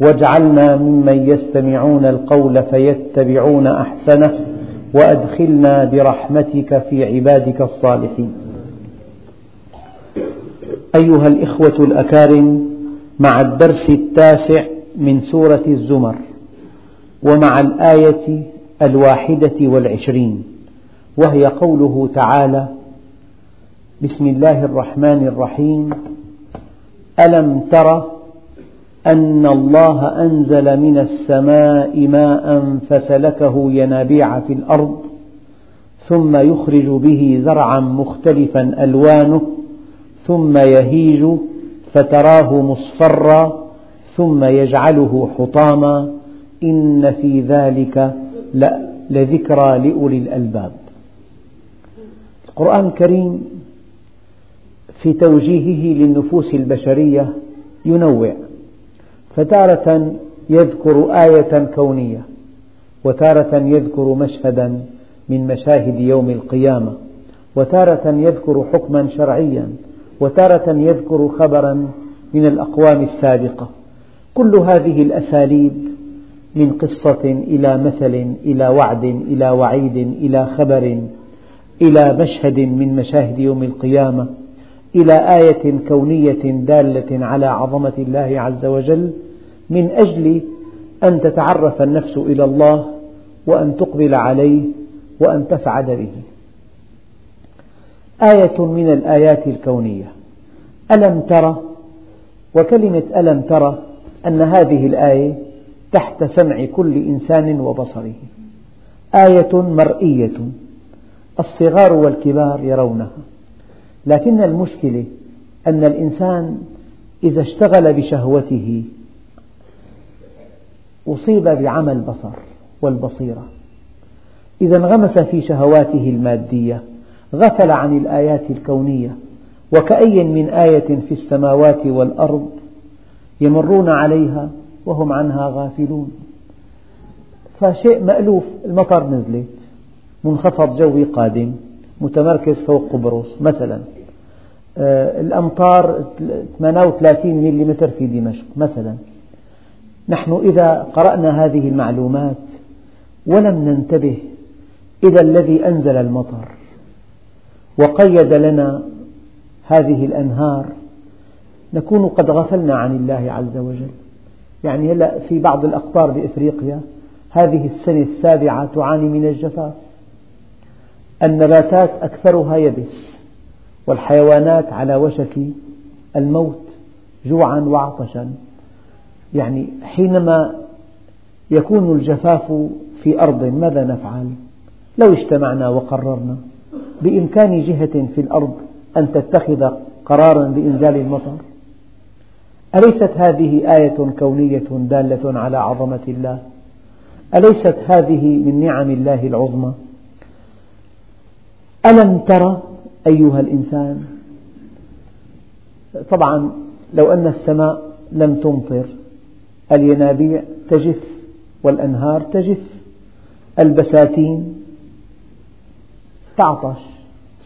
واجعلنا ممن يستمعون القول فيتبعون أحسنه وأدخلنا برحمتك في عبادك الصالحين. أيها الإخوة الأكارم مع الدرس التاسع من سورة الزمر ومع الآية الواحدة والعشرين وهي قوله تعالى بسم الله الرحمن الرحيم ألم تر أن الله أنزل من السماء ماء فسلكه ينابيع في الأرض ثم يخرج به زرعا مختلفا ألوانه ثم يهيج فتراه مصفرا ثم يجعله حطاما. إن في ذلك لذكرى لأولي الألباب. القرآن الكريم في توجيهه للنفوس البشرية ينوع. فتارة يذكر آية كونية وتارة يذكر مشهدا من مشاهد يوم القيامة وتارة يذكر حكما شرعيا وتارة يذكر خبرا من الأقوام السابقة. كل هذه الأساليب من قصة إلى مثل إلى وعد إلى وعيد إلى خبر إلى مشهد من مشاهد يوم القيامة. إلى آية كونية دالة على عظمة الله عز وجل من أجل أن تتعرف النفس إلى الله وأن تقبل عليه وأن تسعد به. آية من الآيات الكونية. ألم ترى وكلمة ألم ترى أن هذه الآية تحت سمع كل إنسان وبصره. آية مرئية. الصغار والكبار يرونها. لكن المشكلة أن الإنسان إذا اشتغل بشهوته أصيب بعمى البصر والبصيرة. إذا انغمس في شهواته المادية غفل عن الآيات الكونية وكأي من آية في السماوات والأرض يمرون عليها وهم عنها غافلون. فشيء مألوف المطر نزلت منخفض جوي قادم. متمركز فوق قبرص مثلا. آه، الأمطار 38 ملم في دمشق مثلا. نحن إذا قرأنا هذه المعلومات ولم ننتبه إلى الذي أنزل المطر وقيد لنا هذه الأنهار نكون قد غفلنا عن الله عز وجل. يعني هلا في بعض الأقطار بإفريقيا هذه السنة السابعة تعاني من الجفاف. النباتات أكثرها يبس والحيوانات على وشك الموت جوعا وعطشا. يعني حينما يكون الجفاف في أرض ماذا نفعل؟ لو اجتمعنا وقررنا بإمكان جهة في الأرض أن تتخذ قرارا بإنزال المطر؟ أليست هذه آية كونية دالة على عظمة الله؟ أليست هذه من نعم الله العظمى؟ ألم ترى أيها الإنسان؟ طبعا لو أن السماء لم تمطر الينابيع تجف والأنهار تجف البساتين تعطش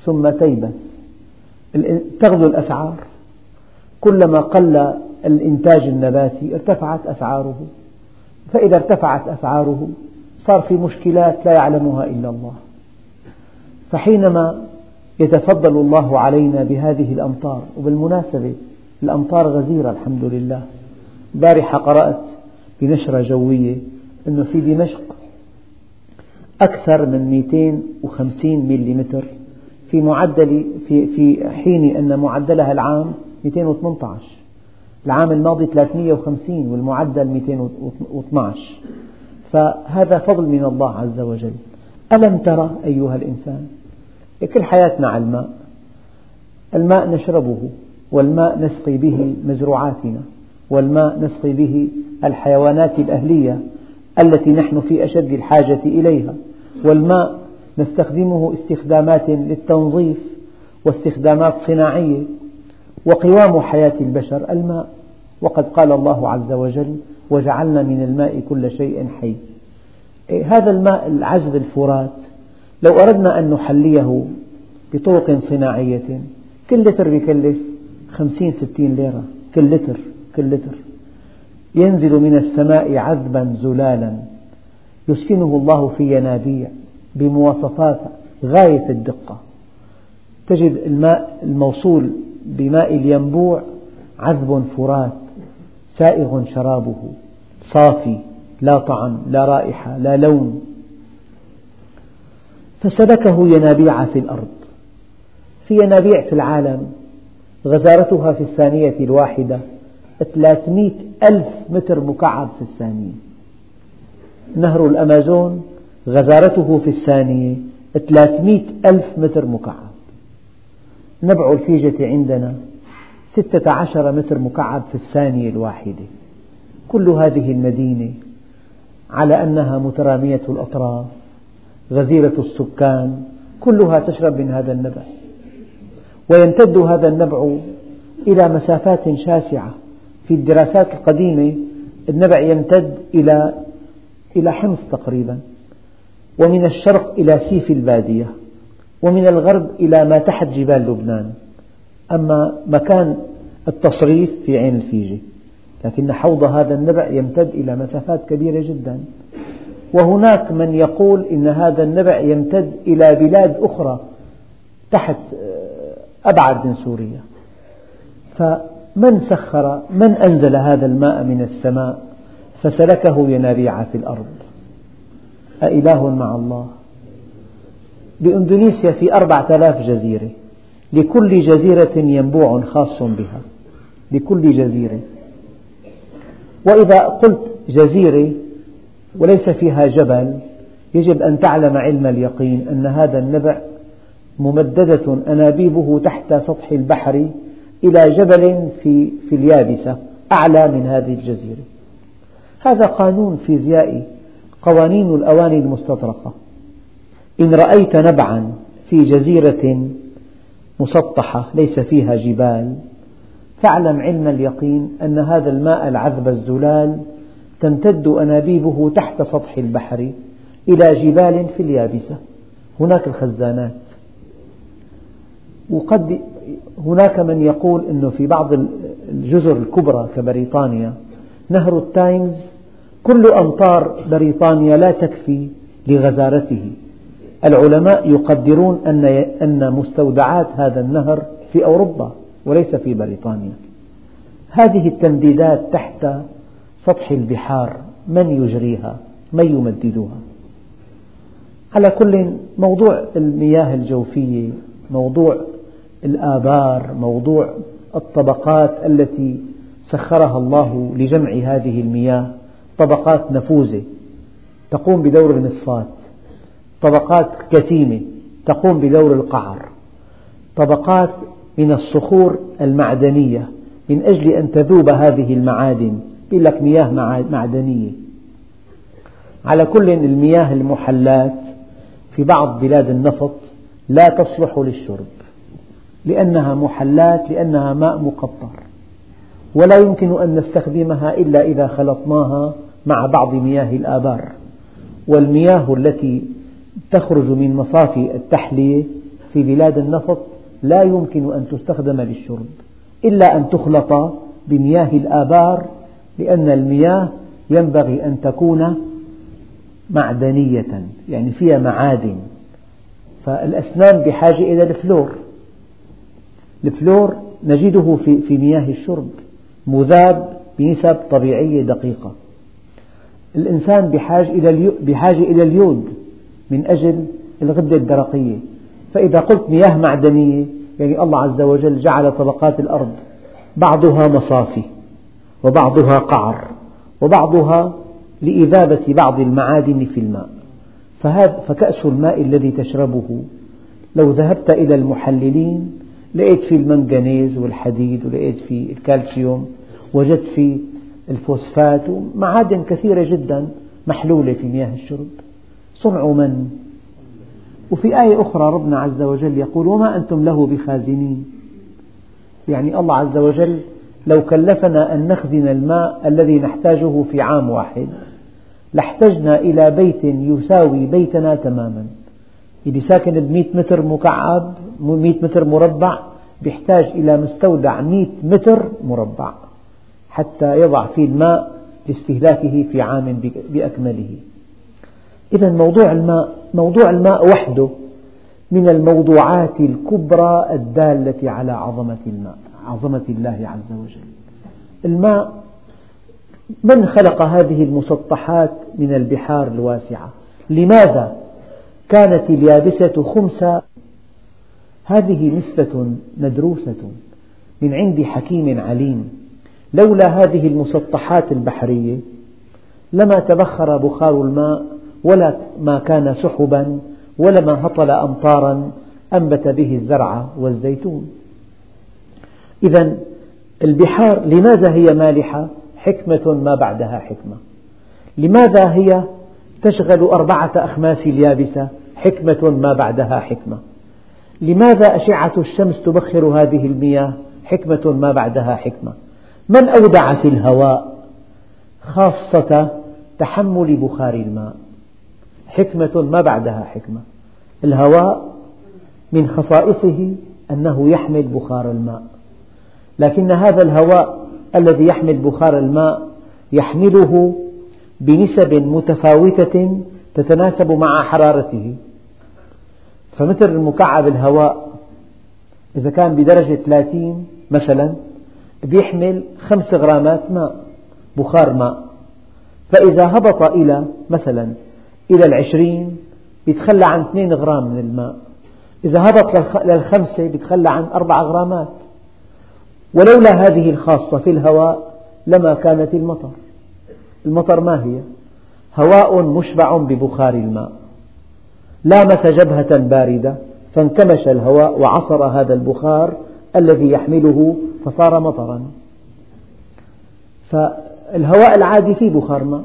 ثم تيبس تغلو الأسعار. كلما قل الإنتاج النباتي ارتفعت أسعاره فإذا ارتفعت أسعاره صار في مشكلات لا يعلمها إلا الله. فحينما يتفضل الله علينا بهذه الأمطار وبالمناسبة الأمطار غزيرة الحمد لله. البارحة قرأت بنشرة جوية أنه في دمشق أكثر من 250 ملم في معدل في في حين أن معدلها العام 218 العام الماضي 350 والمعدل 212 فهذا فضل من الله عز وجل. ألم ترى أيها الإنسان؟ كل حياتنا على الماء. الماء نشربه والماء نسقي به مزروعاتنا والماء نسقي به الحيوانات الأهلية التي نحن في أشد الحاجة إليها. والماء نستخدمه استخدامات للتنظيف واستخدامات صناعية وقوام حياة البشر. الماء وقد قال الله عز وجل وجعلنا من الماء كل شيء حي. إيه، هذا الماء العذب الفرات. لو أردنا أن نحليه بطرق صناعية كل لتر يكلف خمسين ستين ليرة كل لتر كل لتر. ينزل من السماء عذبا زلالا. يسكنه الله في ينابيع بمواصفات غاية الدقة. تجد الماء الموصول بماء الينبوع عذب فرات سائغ شرابه صافي لا طعم لا رائحة لا لون. فسلكه ينابيع في الأرض في ينابيع في العالم. غزارتها في الثانية الواحدة 300 ألف متر مكعب في الثانية. نهر الأمازون غزارته في الثانية 300 ألف متر مكعب. نبع الفيجة عندنا ستة عشر متر مكعب في الثانية الواحدة. كل هذه المدينة على أنها مترامية الأطراف. غزيرة السكان كلها تشرب من هذا النبع. ويمتد هذا النبع إلى مسافات شاسعة. في الدراسات القديمة النبع يمتد إلى إلى حمص تقريبا. ومن الشرق إلى سيف البادية. ومن الغرب إلى ما تحت جبال لبنان. أما مكان التصريف في عين الفيجة. لكن حوض هذا النبع يمتد إلى مسافات كبيرة جدا. وهناك من يقول إن هذا النبع يمتد إلى بلاد أخرى تحت آه، أبعد من سوريا. فمن سخر من أنزل هذا الماء من السماء؟ فسلكه ينابيع في الأرض. أإله مع الله. بإندونيسيا في أربعة آلاف جزيرة. لكل جزيرة ينبوع خاص بها. لكل جزيرة. وإذا قلت جزيرة وليس فيها جبل يجب أن تعلم علم اليقين أن هذا النبع ممددة أنابيبه تحت سطح البحر إلى جبل في, في اليابسة أعلى من هذه الجزيرة. هذا قانون فيزيائي قوانين الأواني المستطرقة. إن رأيت نبعا في جزيرة مسطحة ليس فيها جبال فاعلم علم اليقين أن هذا الماء العذب الزلال تمتد أنابيبه تحت سطح البحر إلى جبال في اليابسة. هناك الخزانات. وقد هناك من يقول أنه في بعض الجزر الكبرى كبريطانيا نهر التايمز كل أمطار بريطانيا لا تكفي لغزارته. العلماء يقدرون أن مستودعات هذا النهر في أوروبا وليس في بريطانيا. هذه التمديدات تحت سطح البحار من يجريها؟ من يمددها؟ على كل موضوع المياه الجوفية موضوع الآبار موضوع الطبقات التي سخرها الله لجمع هذه المياه طبقات نفوذة. تقوم بدور المصفاة طبقات كتيمة تقوم بدور القعر. طبقات من الصخور المعدنية من أجل أن تذوب هذه المعادن. يقول لك مياه معدنية. على كل المياه المحلات في بعض بلاد النفط لا تصلح للشرب لأنها محلات لأنها ماء مقطر. ولا يمكن أن نستخدمها إلا إذا خلطناها مع بعض مياه الآبار. والمياه التي تخرج من مصافي التحلية في بلاد النفط لا يمكن أن تستخدم للشرب إلا أن تخلط بمياه الآبار لأن المياه ينبغي أن تكون معدنية يعني فيها معادن. فالأسنان بحاجة إلى الفلور. الفلور نجده في مياه الشرب مذاب بنسب طبيعية دقيقة. الإنسان بحاجة إلى اليود من أجل الغدة الدرقية. فإذا قلت مياه معدنية يعني الله عز وجل جعل طبقات الأرض بعضها مصافي. وبعضها قعر وبعضها لإذابة بعض المعادن في الماء. فكأس الماء الذي تشربه لو ذهبت إلى المحللين لقيت فيه المنغنيز والحديد ولقيت فيه الكالسيوم وجدت فيه الفوسفات ومعادن كثيرة جدا محلولة في مياه الشرب. صنع من؟ وفي آية أخرى ربنا عز وجل يقول وما أنتم له بخازنين. يعني الله عز وجل لو كلفنا أن نخزن الماء الذي نحتاجه في عام واحد لاحتجنا إلى بيت يساوي بيتنا تماما. اللي ساكن بمئة متر مكعب مئة متر مربع يحتاج إلى مستودع مئة متر مربع حتى يضع فيه الماء لاستهلاكه في عام بأكمله. إذا موضوع الماء موضوع الماء وحده من الموضوعات الكبرى الدالة على عظمة الماء. عظمة الله عز وجل. الماء من خلق هذه المسطحات من البحار الواسعة؟ لماذا كانت اليابسة خمسة؟ هذه نسبة مدروسة من عند حكيم عليم. لولا هذه المسطحات البحرية لما تبخر بخار الماء ولا ما كان سحبا ولا ما هطل أمطارا أنبت به الزرع والزيتون. إذا البحار لماذا هي مالحة؟ حكمة ما بعدها حكمة. لماذا هي تشغل أربعة أخماس اليابسة؟ حكمة ما بعدها حكمة. لماذا أشعة الشمس تبخر هذه المياه؟ حكمة ما بعدها حكمة. من أودع في الهواء؟ خاصة تحمل بخار الماء. حكمة ما بعدها حكمة. الهواء من خصائصه أنه يحمل بخار الماء. لكن هذا الهواء الذي يحمل بخار الماء يحمله بنسب متفاوتة تتناسب مع حرارته. فمتر المكعب الهواء إذا كان بدرجة 30 مثلا يحمل خمس غرامات ماء بخار ماء. فإذا هبط إلى مثلا إلى العشرين يتخلى عن اثنين غرام من الماء. إذا هبط للخمسة يتخلى عن أربع غرامات. ولولا هذه الخاصة في الهواء لما كانت المطر. المطر ما هي؟ هواء مشبع ببخار الماء. لامس جبهة باردة فانكمش الهواء وعصر هذا البخار الذي يحمله فصار مطرا. فالهواء العادي فيه بخار ماء.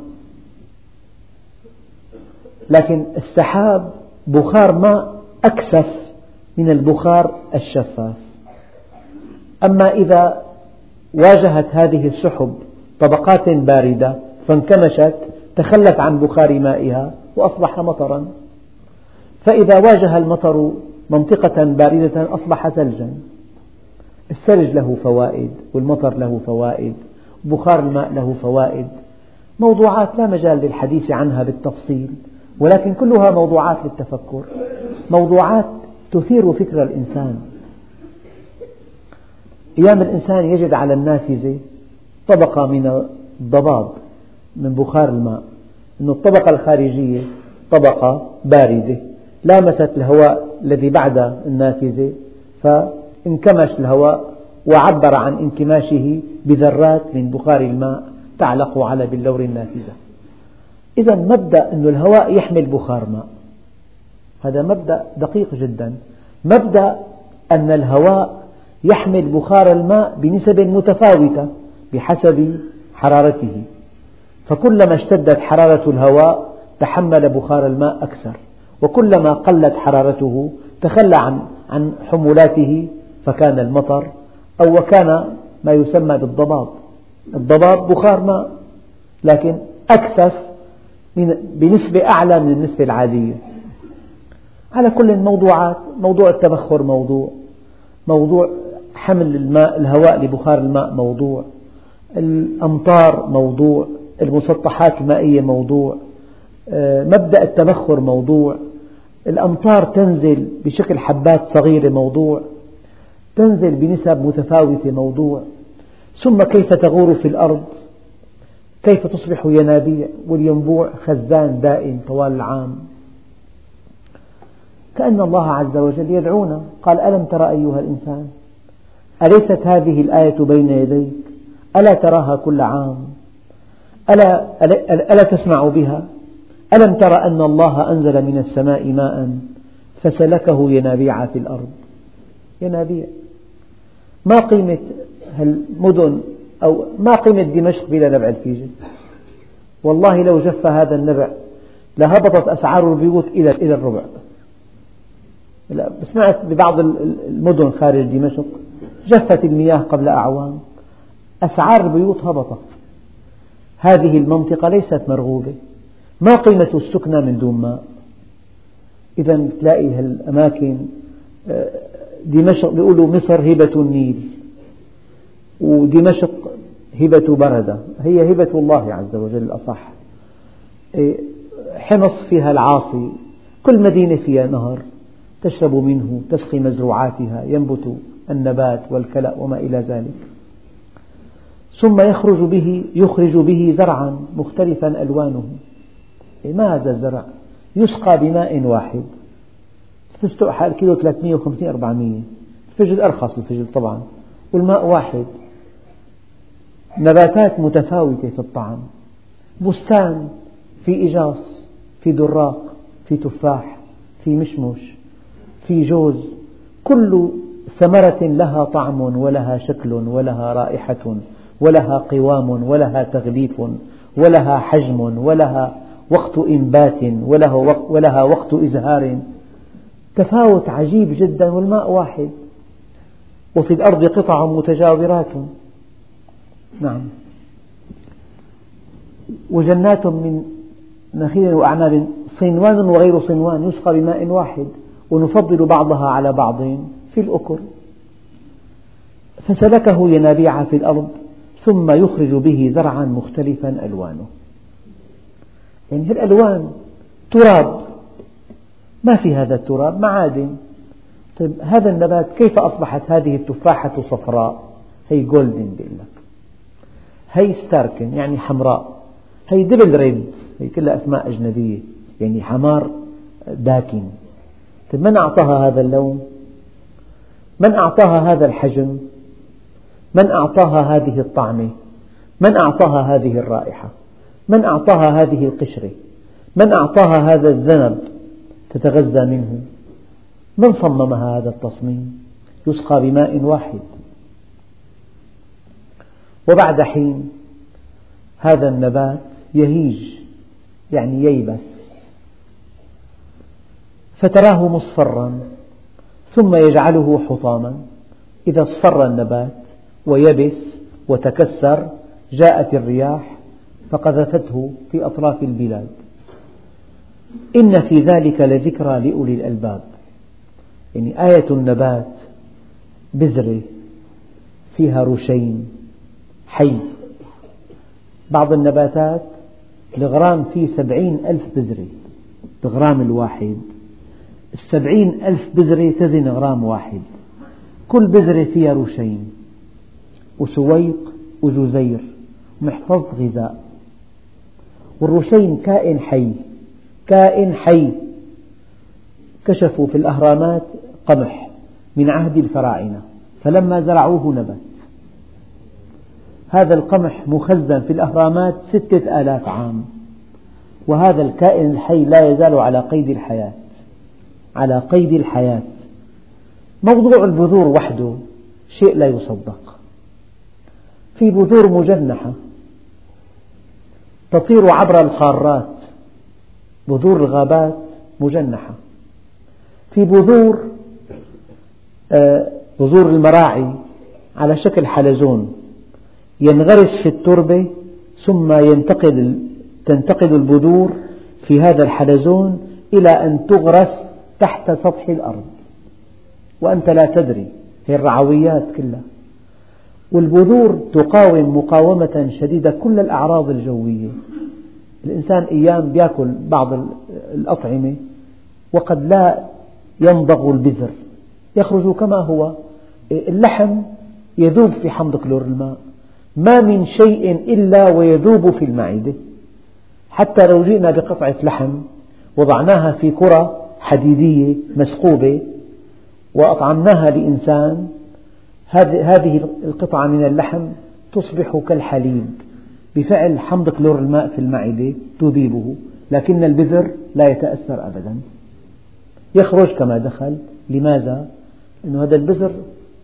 لكن السحاب بخار ماء أكثف من البخار الشفاف. أما إذا واجهت هذه السحب طبقات باردة فانكمشت تخلت عن بخار مائها وأصبح مطرا. فإذا واجه المطر منطقة باردة أصبح ثلجا. الثلج له فوائد والمطر له فوائد بخار الماء له فوائد. موضوعات لا مجال للحديث عنها بالتفصيل ولكن كلها موضوعات للتفكر. موضوعات تثير فكر الإنسان. أيام الإنسان يجد على النافذة طبقة من الضباب من بخار الماء أن الطبقة الخارجية طبقة باردة لامست الهواء الذي بعد النافذة فانكمش الهواء وعبر عن انكماشه بذرات من بخار الماء تعلق على بلور النافذة. إذا مبدأ أن الهواء يحمل بخار ماء. هذا مبدأ دقيق جدا. مبدأ أن الهواء يحمل بخار الماء بنسب متفاوتة بحسب حرارته. فكلما اشتدت حرارة الهواء تحمل بخار الماء أكثر وكلما قلت حرارته تخلى عن عن حمولاته فكان المطر أو وكان ما يسمى بالضباب. الضباب بخار ماء لكن أكثف بنسبة أعلى من النسبة العادية. على كل موضوعات موضوع التبخر موضوع موضوع حمل الماء الهواء لبخار الماء موضوع. الأمطار موضوع. المسطحات المائية موضوع. آه، مبدأ التبخر موضوع. الأمطار تنزل بشكل حبات صغيرة موضوع. تنزل بنسب متفاوتة موضوع. ثم كيف تغور في الأرض؟ كيف تصبح ينابيع؟ والينبوع خزان دائم طوال العام. كأن الله عز وجل يدعونا. قال ألم ترى أيها الإنسان أليست هذه الآية بين يديك؟ ألا تراها كل عام؟ ألا, ألا تسمع بها؟ ألم ترى أن الله أنزل من السماء ماء فسلكه ينابيع في الأرض؟ ينابيع. ما قيمة المدن أو ما قيمة دمشق بلا نبع الفيجة والله لو جف هذا النبع لهبطت أسعار البيوت إلى إلى الربع. سمعت ببعض المدن خارج دمشق جفت المياه قبل أعوام. أسعار البيوت هبطت. هذه المنطقة ليست مرغوبة. ما قيمة السكنى من دون ماء؟ إذا تلاقي هالأماكن آه، دمشق بيقولوا مصر هبة النيل ودمشق هبة بردة. هي هبة الله عز وجل الأصح. إيه، حمص فيها العاصي. كل مدينة فيها نهر. تشرب منه تسقي مزروعاتها ينبت. النبات والكلأ وما إلى ذلك. ثم يخرج به يخرج به زرعا مختلفا ألوانه. إيه، ما هذا الزرع؟ يسقى بماء واحد. تستوى كيلو 350 400 الفجل أرخص الفجل طبعا. والماء واحد. نباتات متفاوتة في الطعم. بستان في إجاص في دراق في تفاح في مشمش في جوز. كل ثمرة لها طعم ولها شكل ولها رائحة ولها قوام ولها تغليف ولها حجم ولها وقت إنبات ولها وقت إزهار. تفاوت عجيب جدا والماء واحد. وفي الأرض قطع متجاورات. نعم. وجنات من نخيل وأعناب. صنوان وغير صنوان يسقى بماء واحد. ونفضل بعضها على بعض. في الأكل. فسلكه ينابيع في الأرض ثم يخرج به زرعا مختلفا ألوانه. يعني الألوان تراب. ما في هذا التراب؟ معادن. طيب هذا النبات كيف أصبحت هذه التفاحة صفراء؟ هي golden بيقول لك هي starking يعني حمراء. هي double red هي كلها أسماء أجنبية يعني حمار داكن. طيب من أعطاها هذا اللون؟ من أعطاها هذا الحجم؟ من أعطاها هذه الطعمة؟ من أعطاها هذه الرائحة؟ من أعطاها هذه القشرة؟ من أعطاها هذا الذنب؟ تتغذى منه. من صممها هذا التصميم؟ يسقى بماء واحد. وبعد حين هذا النبات يهيج يعني ييبس. فتراه مصفرا. ثم يجعله حطاما. إذا اصفر النبات ويبس وتكسر جاءت الرياح فقذفته في أطراف البلاد. إن في ذلك لذكرى لأولي الألباب. يعني آية النبات بذرة فيها رشين حي. بعض النباتات الغرام فيه سبعين ألف بذرة الغرام الواحد. السبعين ألف بذرة تزن غرام واحد. كل بذرة فيها رشين وسويق وجزير محفظة غذاء. والرشين كائن حي كائن حي. كشفوا في الأهرامات قمح من عهد الفراعنة فلما زرعوه نبت. هذا القمح مخزن في الأهرامات ستة آلاف عام وهذا الكائن الحي لا يزال على قيد الحياة. على قيد الحياة. موضوع البذور وحده شيء لا يصدق. في بذور مجنحة تطير عبر القارات بذور الغابات مجنحة. في بذور آه، بذور المراعي على شكل حلزون. ينغرس في التربة ثم ينتقل تنتقل البذور في هذا الحلزون إلى أن تغرس تحت سطح الأرض. وأنت لا تدري هي الرعويات كلها. والبذور تقاوم مقاومة شديدة كل الأعراض الجوية. الإنسان أيام يأكل بعض الأطعمة وقد لا يمضغ البذر. يخرج كما هو. اللحم يذوب في حمض كلور الماء. ما من شيء إلا ويذوب في المعدة. حتى لو جئنا بقطعة لحم وضعناها في كرة حديدية مثقوبة وأطعمناها لإنسان. هذه القطعة من اللحم تصبح كالحليب. بفعل حمض كلور الماء في المعدة تذيبه لكن البذر لا يتأثر أبدا. يخرج كما دخل. لماذا؟ لأن هذا البذر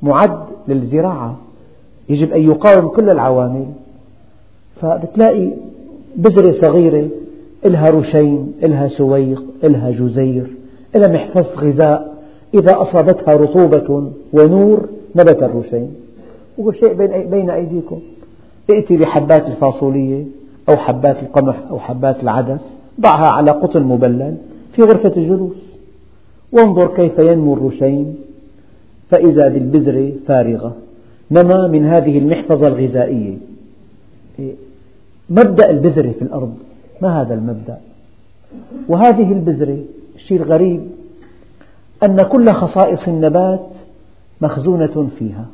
معد للزراعة. يجب أن يقاوم كل العوامل. فبتلاقي بذرة صغيرة إلها رشين إلها سويق إلها جزير. إلها محفظة غذاء. إذا أصابتها رطوبة ونور نبت الرشين وشيء بين أيديكم. ائتي بحبات الفاصولية أو حبات القمح أو حبات العدس ضعها على قطن مبلل في غرفة الجلوس. وانظر كيف ينمو الرشين فإذا بالبذرة فارغة. نما من هذه المحفظة الغذائية. مبدأ البذرة في الأرض. ما هذا المبدأ؟ وهذه البذرة الشيء الغريب أن كل خصائص النبات مخزونة فيها.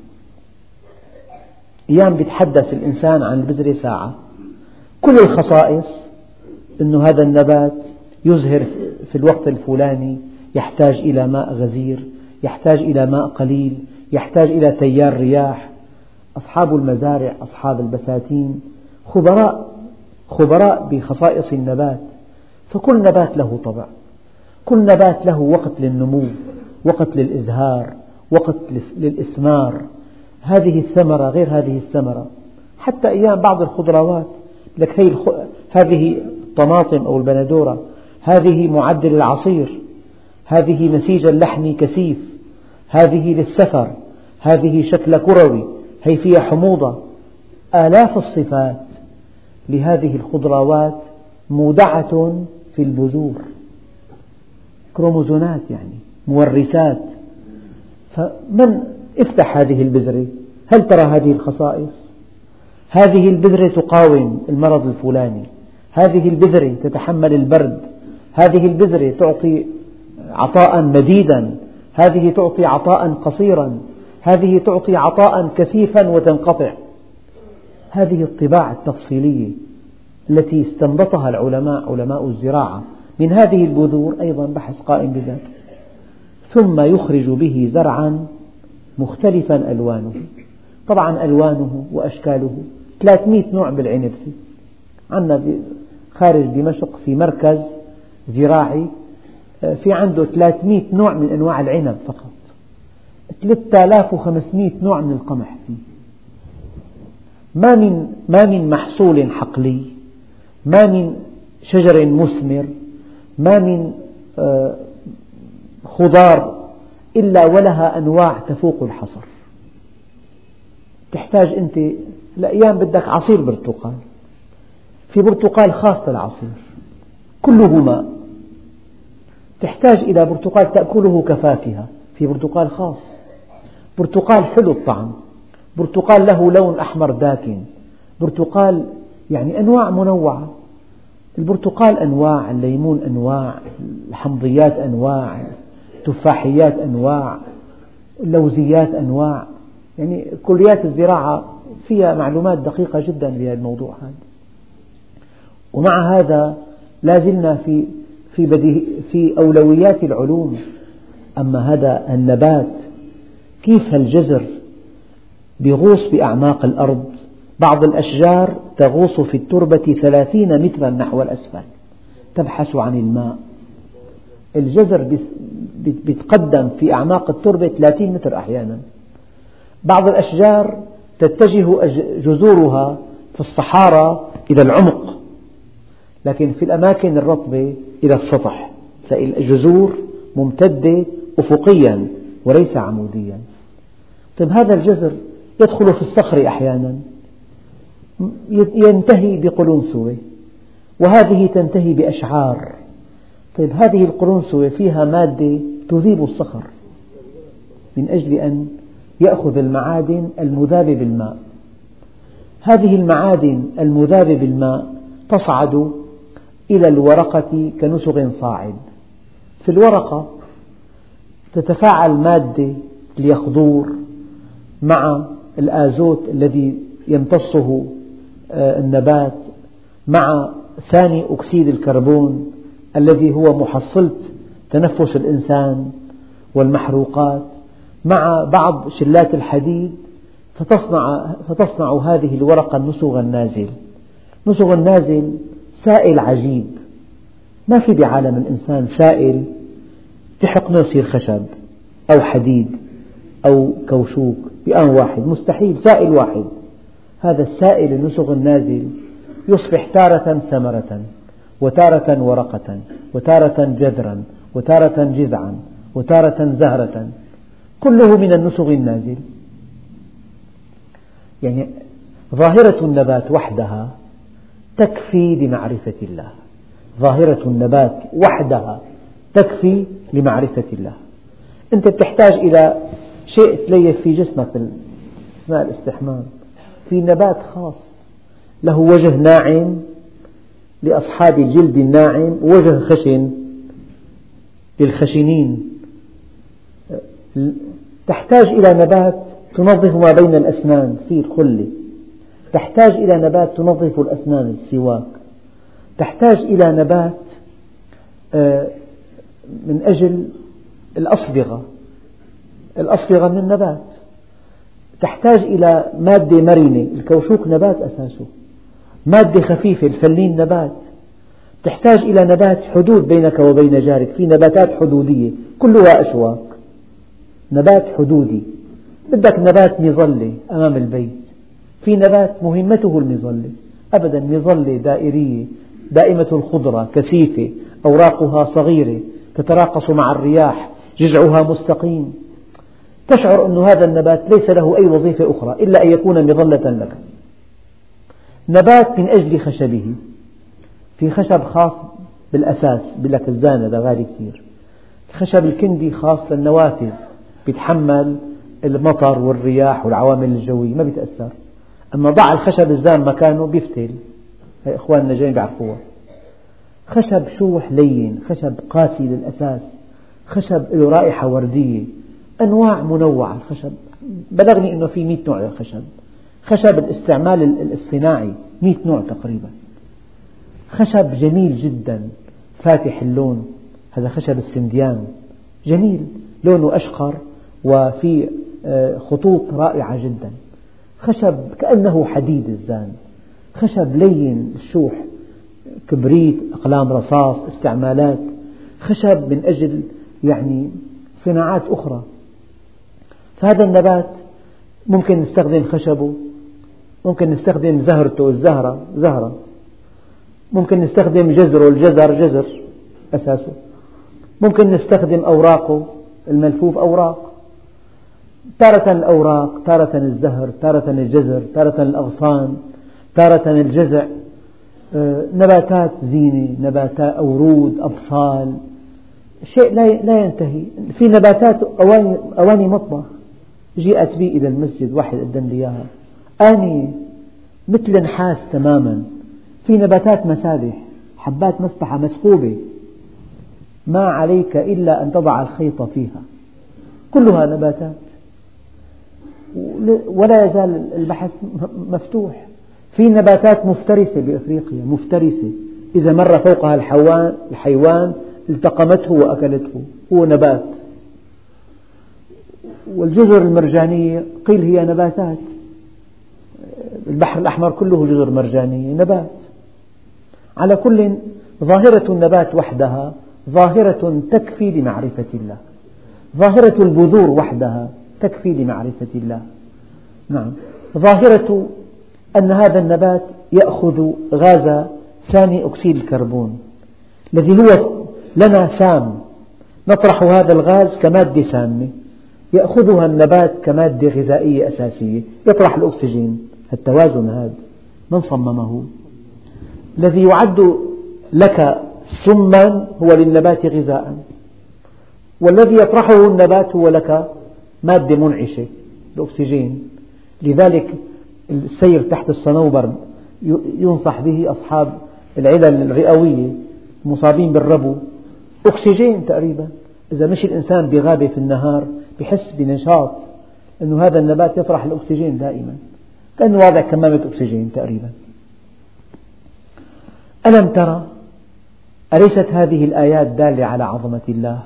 أيام يتحدث الإنسان عن البذرة ساعة كل الخصائص أن هذا النبات يزهر في الوقت الفلاني يحتاج إلى ماء غزير يحتاج إلى ماء قليل يحتاج إلى تيار رياح. أصحاب المزارع أصحاب البساتين خبراء خبراء بخصائص النبات فكل نبات له طبع. كل نبات له وقت للنمو وقت للإزهار وقت للإثمار هذه الثمرة غير هذه الثمرة. حتى أيام بعض الخضروات لك هي الخ... هذه الطماطم أو البندورة هذه معدل العصير هذه نسيج اللحم كثيف هذه للسفر هذه شكل كروي هي فيها حموضة. آلاف الصفات لهذه الخضروات مودعة في البذور. كروموزومات يعني مورثات. فمن افتح هذه البذرة؟ هل ترى هذه الخصائص؟ هذه البذرة تقاوم المرض الفلاني. هذه البذرة تتحمل البرد. هذه البذرة تعطي عطاء مديدا. هذه تعطي عطاء قصيرا. هذه تعطي عطاء كثيفا وتنقطع. هذه الطباع التفصيلية التي استنبطها العلماء علماء الزراعة من هذه البذور أيضا بحث قائم بذاته. ثم يخرج به زرعا مختلفا ألوانه. طبعا ألوانه وأشكاله. 300 نوع بالعنب فيه عندنا خارج دمشق في مركز زراعي. في عنده 300 نوع من أنواع العنب فقط. 3500 نوع من القمح فيه. ما من ما من محصول حقلي. ما من شجر مثمر ما من آه، خضار إلا ولها أنواع تفوق الحصر. تحتاج أنت الأيام بدك عصير برتقال. في برتقال خاص للعصير كله ماء تحتاج إلى برتقال تأكله كفاكهة في برتقال خاص. برتقال حلو الطعم. برتقال له لون أحمر داكن. برتقال يعني أنواع منوعة. البرتقال أنواع الليمون أنواع الحمضيات أنواع التفاحيات أنواع اللوزيات أنواع. يعني كليات الزراعة فيها معلومات دقيقة جدا بهذا الموضوع هذا. ومع هذا لا زلنا في في, في أولويات العلوم. أما هذا النبات كيف الجزر بيغوص بأعماق الأرض؟ بعض الأشجار تغوص في التربة ثلاثين مترا نحو الأسفل تبحث عن الماء. الجزر بيتقدم في أعماق التربة 30 متر أحيانا. بعض الأشجار تتجه جذورها في الصحارى إلى العمق لكن في الأماكن الرطبة إلى السطح الجذور ممتدة أفقيا وليس عموديا. طيب هذا الجذر يدخل في الصخر أحيانا. ينتهي بقلنسوة وهذه تنتهي بأشعار. طيب هذه القلنسوة فيها مادة تذيب الصخر من أجل أن يأخذ المعادن المذابة بالماء. هذه المعادن المذابة بالماء تصعد إلى الورقة كنسغ صاعد. في الورقة تتفاعل مادة اليخضور مع الآزوت الذي يمتصه النبات مع ثاني أكسيد الكربون الذي هو محصلة تنفس الإنسان والمحروقات مع بعض شلات الحديد فتصنع, فتصنع هذه الورقة النسغ النازل. نسغ النازل سائل عجيب. ما في بعالم الإنسان سائل تحقنه يصير خشب أو حديد أو كوشوك بآن واحد. مستحيل سائل واحد. هذا السائل النسغ النازل يصبح تارة ثمرة وتارة ورقة وتارة جذرا وتارة جذعا وتارة زهرة. كله من النسغ النازل. يعني ظاهرة النبات وحدها تكفي لمعرفة الله. ظاهرة النبات وحدها تكفي لمعرفة الله. أنت تحتاج إلى شيء تليف في جسمك أثناء الاستحمام. في نبات خاص. له وجه ناعم لأصحاب الجلد الناعم ووجه خشن للخشنين. تحتاج إلى نبات تنظف ما بين الأسنان في الخلة تحتاج إلى نبات تنظف الأسنان السواك. تحتاج إلى نبات آه، من أجل الأصبغة. الأصبغة من النبات تحتاج إلى مادة مرنة. الكوشوك نبات أساسه. مادة خفيفة الفلين نبات. تحتاج إلى نبات حدود بينك وبين جارك. في نباتات حدودية كلها أشواك نبات حدودي. بدك نبات مظلة أمام البيت. في نبات مهمته المظلة. أبدا مظلة دائرية دائمة الخضرة كثيفة أوراقها صغيرة تتراقص مع الرياح جذعها مستقيم. تشعر أن هذا النبات ليس له أي وظيفة أخرى إلا أن يكون مظلة لك. نبات من أجل خشبه في خشب خاص بالأساس لك الزانة هذا غالي كثير. الخشب الكندي خاص للنوافذ بيتحمل المطر والرياح والعوامل الجوية ما بيتأثر. أما ضع الخشب الزان مكانه بيفتل. هي إخواننا جايين بيعرفوها. خشب شوح لين خشب قاسي للأساس خشب له رائحة وردية. أنواع منوعة الخشب. بلغني أنه في 100 نوع للخشب. خشب الاستعمال الاصطناعي 100 نوع تقريبا. خشب جميل جدا. فاتح اللون. هذا خشب السنديان. جميل. لونه أشقر وفي آه، خطوط رائعة جدا. خشب كأنه حديد الزان. خشب لين الشوح كبريت أقلام رصاص استعمالات. خشب من أجل يعني صناعات أخرى. فهذا النبات ممكن نستخدم خشبه ممكن نستخدم زهرته الزهرة زهرة. ممكن نستخدم جذره الجزر جزر أساسه. ممكن نستخدم أوراقه الملفوف أوراق. تارة الأوراق تارة الزهر تارة الجزر تارة الأغصان تارة الجزع. آه، نباتات زينة نباتات أورود أبصال. شيء لا ينتهي. في نباتات أواني مطبخ. جيءت بي إلى المسجد واحد قدم لي إياها. آنية مثل نحاس تماما. في نباتات مسابح حبات مسبحة مسكوبة. ما عليك إلا أن تضع الخيط فيها. كلها نباتات. ولا يزال البحث مفتوح. في نباتات مفترسة بأفريقيا مفترسة. إذا مر فوقها الحيوان التقمته وأكلته. هو نبات. والجزر المرجانية قيل هي نباتات. البحر الأحمر كله جزر مرجانية نبات. على كل ظاهرة النبات وحدها ظاهرة تكفي لمعرفة الله. ظاهرة البذور وحدها تكفي لمعرفة الله. نعم. ظاهرة أن هذا النبات يأخذ غاز ثاني أكسيد الكربون الذي هو لنا سام. نطرح هذا الغاز كمادة سامة. يأخذها النبات كمادة غذائية أساسية. يطرح الأكسجين. التوازن هذا. من صممه؟ الذي يعد لك سما هو للنبات غذاء. والذي يطرحه النبات هو لك مادة منعشة الأكسجين. لذلك السير تحت الصنوبر ينصح به أصحاب العلل الرئوية المصابين بالربو. أكسجين تقريبا. إذا مشي الإنسان بغابة في النهار بحس بنشاط أن هذا النبات يطرح الأكسجين دائما. كأنه واضع كمامة أكسجين تقريبا. ألم ترى أليست هذه الآيات دالة على عظمة الله؟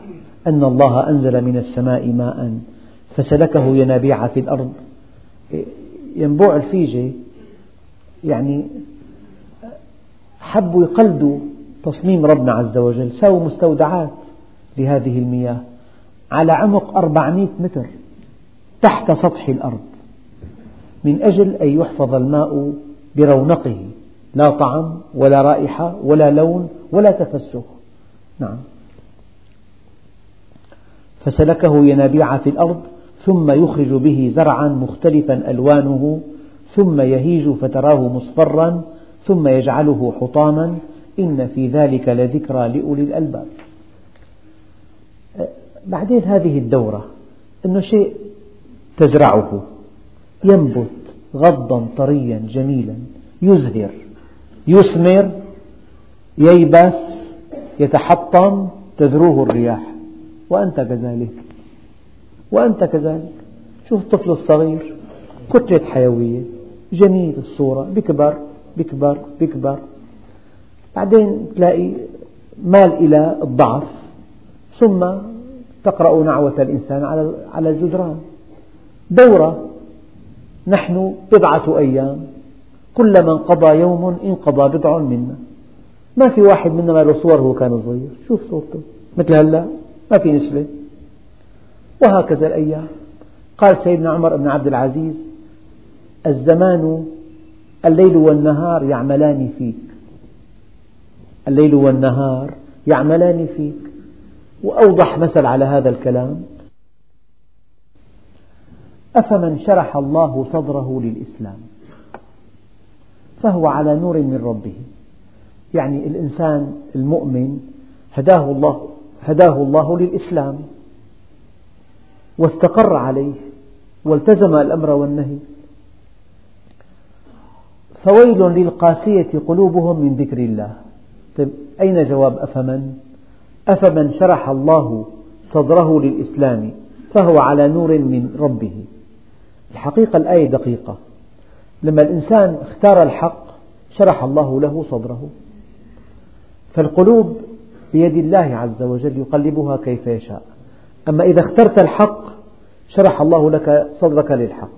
أن الله أنزل من السماء ماء فسلكه ينابيع في الأرض. ينبوع الفيجة يعني حبوا يقلدوا تصميم ربنا عز وجل سووا مستودعات لهذه المياه. على عمق 400 متر تحت سطح الأرض من أجل أن يحفظ الماء برونقه لا طعم ولا رائحة ولا لون ولا تفسخ. نعم. فسلكه ينابيع في الأرض ثم يخرج به زرعا مختلفا ألوانه ثم يهيج فتراه مصفرا ثم يجعله حطاما. إن في ذلك لذكرى لأولي الألباب. بعدين هذه الدورة أنه شيء تزرعه. ينبت غضا طريا جميلا. يزهر يثمر ييبس يتحطم تذروه الرياح. وأنت كذلك. وأنت كذلك. شوف الطفل الصغير كتلة حيوية جميل الصورة بكبر بكبر بكبر. بعدين تلاقي مال إلى الضعف. ثم تقرأ نعوة الإنسان على الجدران. دورة. نحن بضعة أيام. كلما انقضى يوم انقضى بضع منا. ما في واحد منا ما له صور وهو كان صغير. شوف صورته. مثل هلا. ما في نسبة. وهكذا الأيام. قال سيدنا عمر بن عبد العزيز الزمان الليل والنهار يعملان فيك. الليل والنهار يعملان فيك. وأوضح مثل على هذا الكلام. أفمن شرح الله صدره للإسلام فهو على نور من ربه. يعني الإنسان المؤمن هداه الله هداه الله للإسلام واستقر عليه والتزم الأمر والنهي. فويل للقاسية قلوبهم من ذكر الله. طيب أين جواب أفمن؟ أفمن شرح الله صدره للإسلام فهو على نور من ربه. الحقيقة الآية دقيقة. لما الإنسان اختار الحق شرح الله له صدره. فالقلوب بيد الله عز وجل يقلبها كيف يشاء. أما إذا اخترت الحق شرح الله لك صدرك للحق.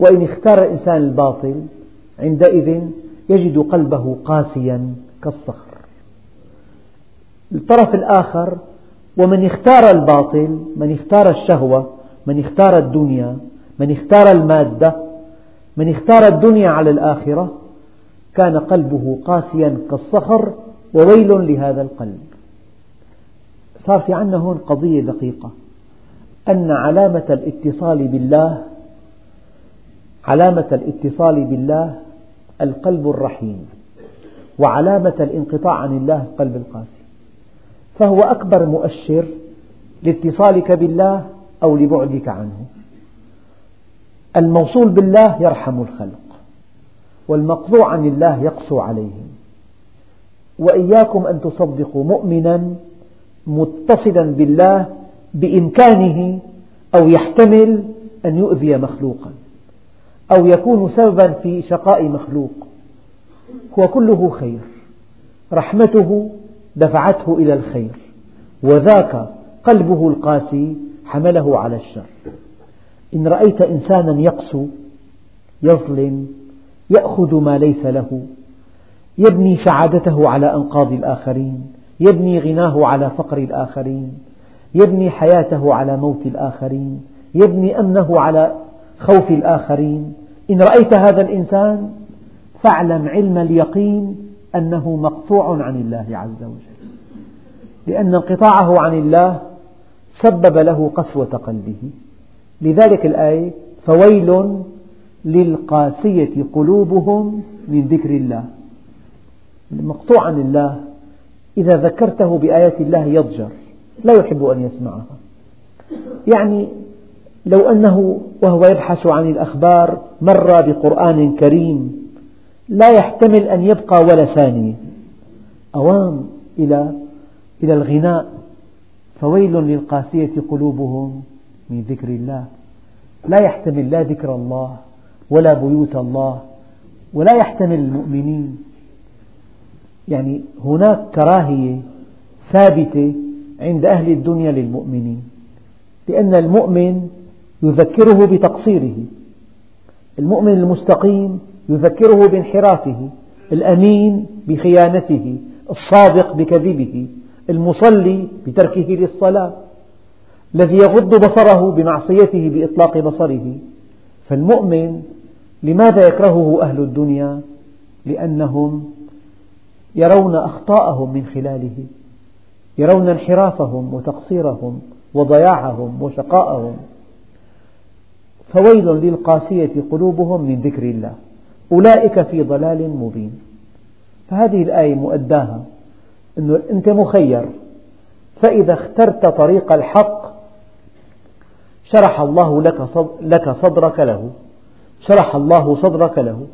وإن اختار الإنسان الباطل عندئذ يجد قلبه قاسيا كالصخر. الطرف الآخر ومن اختار الباطل من اختار الشهوة من اختار الدنيا من اختار المادة من اختار الدنيا على الآخرة كان قلبه قاسيا كالصخر وويل لهذا القلب. صار في عندنا هون قضية دقيقة. أن علامة الاتصال بالله علامة الاتصال بالله القلب الرحيم وعلامة الانقطاع عن الله القلب القاسي. فهو أكبر مؤشر لاتصالك بالله أو لبعدك عنه. الموصول بالله يرحم الخلق والمقطوع عن الله يقسو عليهم وإياكم أن تصدقوا مؤمنا متصلا بالله بإمكانه أو يحتمل أن يؤذي مخلوقا أو يكون سببا في شقاء مخلوق. هو كله خير رحمته دفعته إلى الخير وذاك قلبه القاسي حمله على الشر. إن رأيت إنسانا يقسو يظلم يأخذ ما ليس له يبني سعادته على أنقاض الآخرين يبني غناه على فقر الآخرين يبني حياته على موت الآخرين يبني أمنه على خوف الآخرين. إن رأيت هذا الإنسان فاعلم علم اليقين أنه مقطوع عن الله عز وجل. لأن انقطاعه عن الله سبب له قسوة قلبه. لذلك الآية فويل للقاسية قلوبهم من ذكر الله. المقطوع عن الله إذا ذكرته بآيات الله يضجر لا يحب أن يسمعها. يعني لو أنه وهو يبحث عن الأخبار مر بقرآن كريم لا يحتمل أن يبقى ولا ثانية أوام إلى إلى الغناء. فويل للقاسية قلوبهم من ذكر الله. لا يحتمل لا ذكر الله ولا بيوت الله ولا يحتمل المؤمنين. يعني هناك كراهية ثابتة عند أهل الدنيا للمؤمنين. لأن المؤمن يذكره بتقصيره. المؤمن المستقيم يذكره بانحرافه الأمين بخيانته الصادق بكذبه المصلي بتركه للصلاة الذي يغض بصره بمعصيته بإطلاق بصره. فالمؤمن لماذا يكرهه أهل الدنيا؟ لأنهم يرون أخطاءهم من خلاله يرون انحرافهم وتقصيرهم وضياعهم وشقاءهم. فويل للقاسية قلوبهم من ذكر الله. أولئك في ضلال مبين. فهذه الآية مؤداها أنه أنت مخير. فإذا اخترت طريق الحق شرح الله لك صدرك له. شرح الله صدرك له.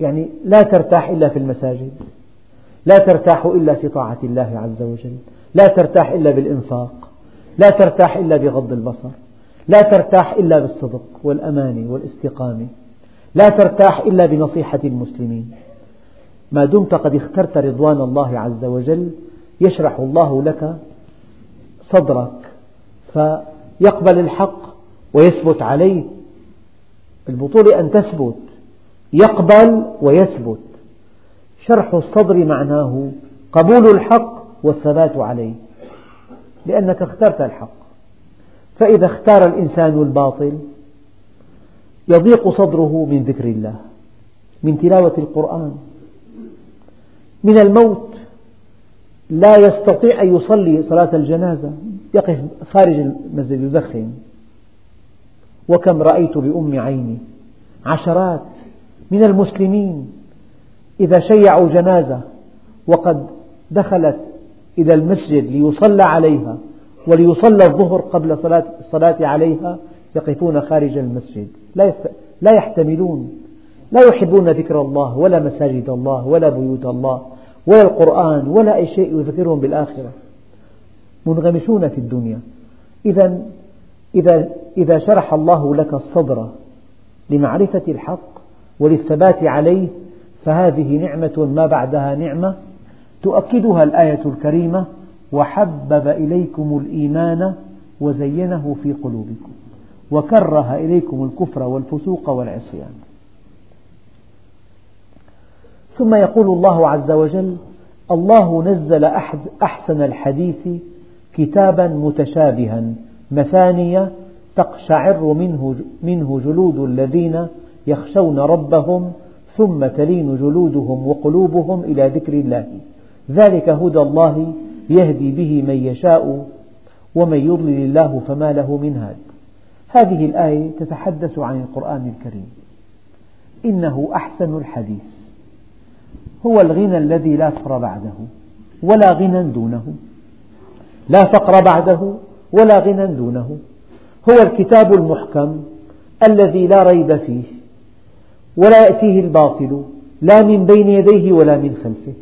يعني لا ترتاح إلا في المساجد. لا ترتاح إلا في طاعة الله عز وجل. لا ترتاح إلا بالإنفاق. لا ترتاح إلا بغض البصر. لا ترتاح إلا بالصدق والأمانة والاستقامة. لا ترتاح إلا بنصيحة المسلمين. ما دمت قد اخترت رضوان الله عز وجل يشرح الله لك صدرك فيقبل الحق ويثبت عليه. البطولة أن تثبت يقبل ويثبت. شرح الصدر معناه قبول الحق والثبات عليه لأنك اخترت الحق. فإذا اختار الإنسان الباطل يضيق صدره من ذكر الله من تلاوة القرآن. من الموت لا يستطيع أن يصلي صلاة الجنازة. يقف خارج المسجد يدخن وكم رأيت بأم عيني. عشرات من المسلمين إذا شيعوا جنازة وقد دخلت إلى المسجد ليصلى عليها وليصلى الظهر قبل صلاة الصلاة عليها يقفون خارج المسجد. لا يحتملون. لا يحبون ذكر الله ولا مساجد الله ولا بيوت الله ولا القرآن ولا أي شيء يذكرهم بالآخرة. منغمسون في الدنيا. إذا إذا إذا شرح الله لك الصدر لمعرفة الحق وللثبات عليه فهذه نعمة ما بعدها نعمة تؤكدها الآية الكريمة وحبب إليكم الإيمان وزينه في قلوبكم. وكره إليكم الكفر والفسوق والعصيان. ثم يقول الله عز وجل الله نزل أحسن الحديث كتابا متشابها مثانية تقشعر منه, منه جلود الذين يخشون ربهم ثم تلين جلودهم وقلوبهم إلى ذكر الله. ذلك هدى الله يهدي به من يشاء ومن يضلل الله فما له من هاد. هذه الآية تتحدث عن القرآن الكريم. إنه أحسن الحديث. هو الغنى الذي لا فقر بعده ولا غنى دونه. لا فقر بعده ولا غنى دونه. هو الكتاب المحكم الذي لا ريب فيه ولا يأتيه الباطل لا من بين يديه ولا من خلفه.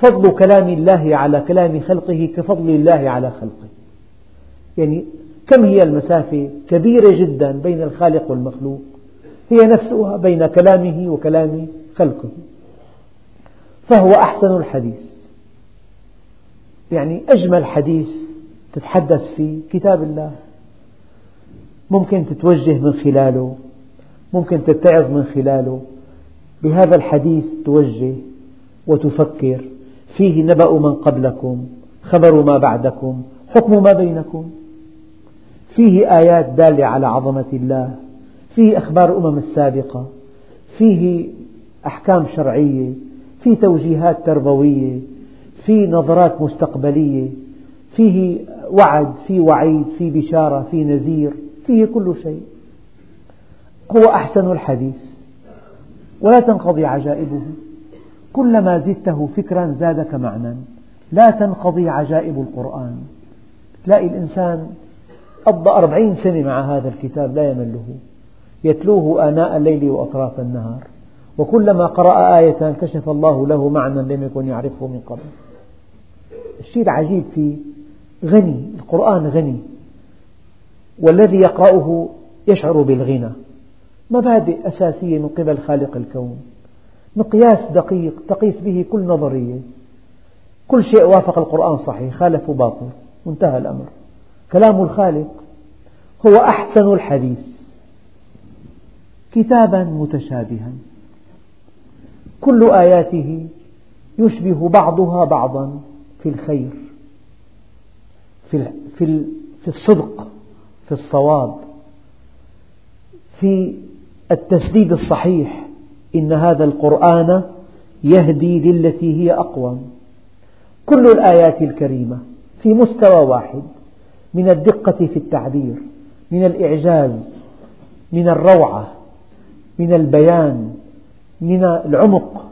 فضل كلام الله على كلام خلقه كفضل الله على خلقه. يعني كم هي المسافة؟ كبيرة جدا بين الخالق والمخلوق. هي نفسها بين كلامه وكلام خلقه. فهو أحسن الحديث. يعني أجمل حديث تتحدث فيه كتاب الله. ممكن تتوجه من خلاله. ممكن تتعظ من خلاله. بهذا الحديث توجه وتفكر. فيه نبأ من قبلكم خبر ما بعدكم حكم ما بينكم. فيه آيات دالة على عظمة الله فيه أخبار الأمم السابقة فيه أحكام شرعية فيه توجيهات تربوية فيه نظرات مستقبلية فيه وعد فيه وعيد فيه بشارة فيه نذير فيه كل شيء. هو أحسن الحديث. ولا تنقضي عجائبه. كلما زدته فكرا زادك معنى لا تنقضي عجائب القرآن. تلاقي الإنسان قضى أربعين سنة مع هذا الكتاب لا يمله. يتلوه آناء الليل وأطراف النهار. وكلما قرأ آية كشف الله له معنى لم يكن يعرفه من قبل. الشيء العجيب فيه غني القرآن غني. والذي يقرأه يشعر بالغنى. مبادئ أساسية من قبل خالق الكون. مقياس دقيق تقيس به كل نظرية. كل شيء وافق القرآن صحيح خالف باطل. وانتهى الأمر. كلام الخالق هو أحسن الحديث. كتابا متشابها. كل آياته يشبه بعضها بعضا في الخير في الصدق في الصواب في التسديد الصحيح. إن هذا القرآن يهدي للتي هي أقوم كل الآيات الكريمة في مستوى واحد. من الدقة في التعبير من الإعجاز من الروعة من البيان من العمق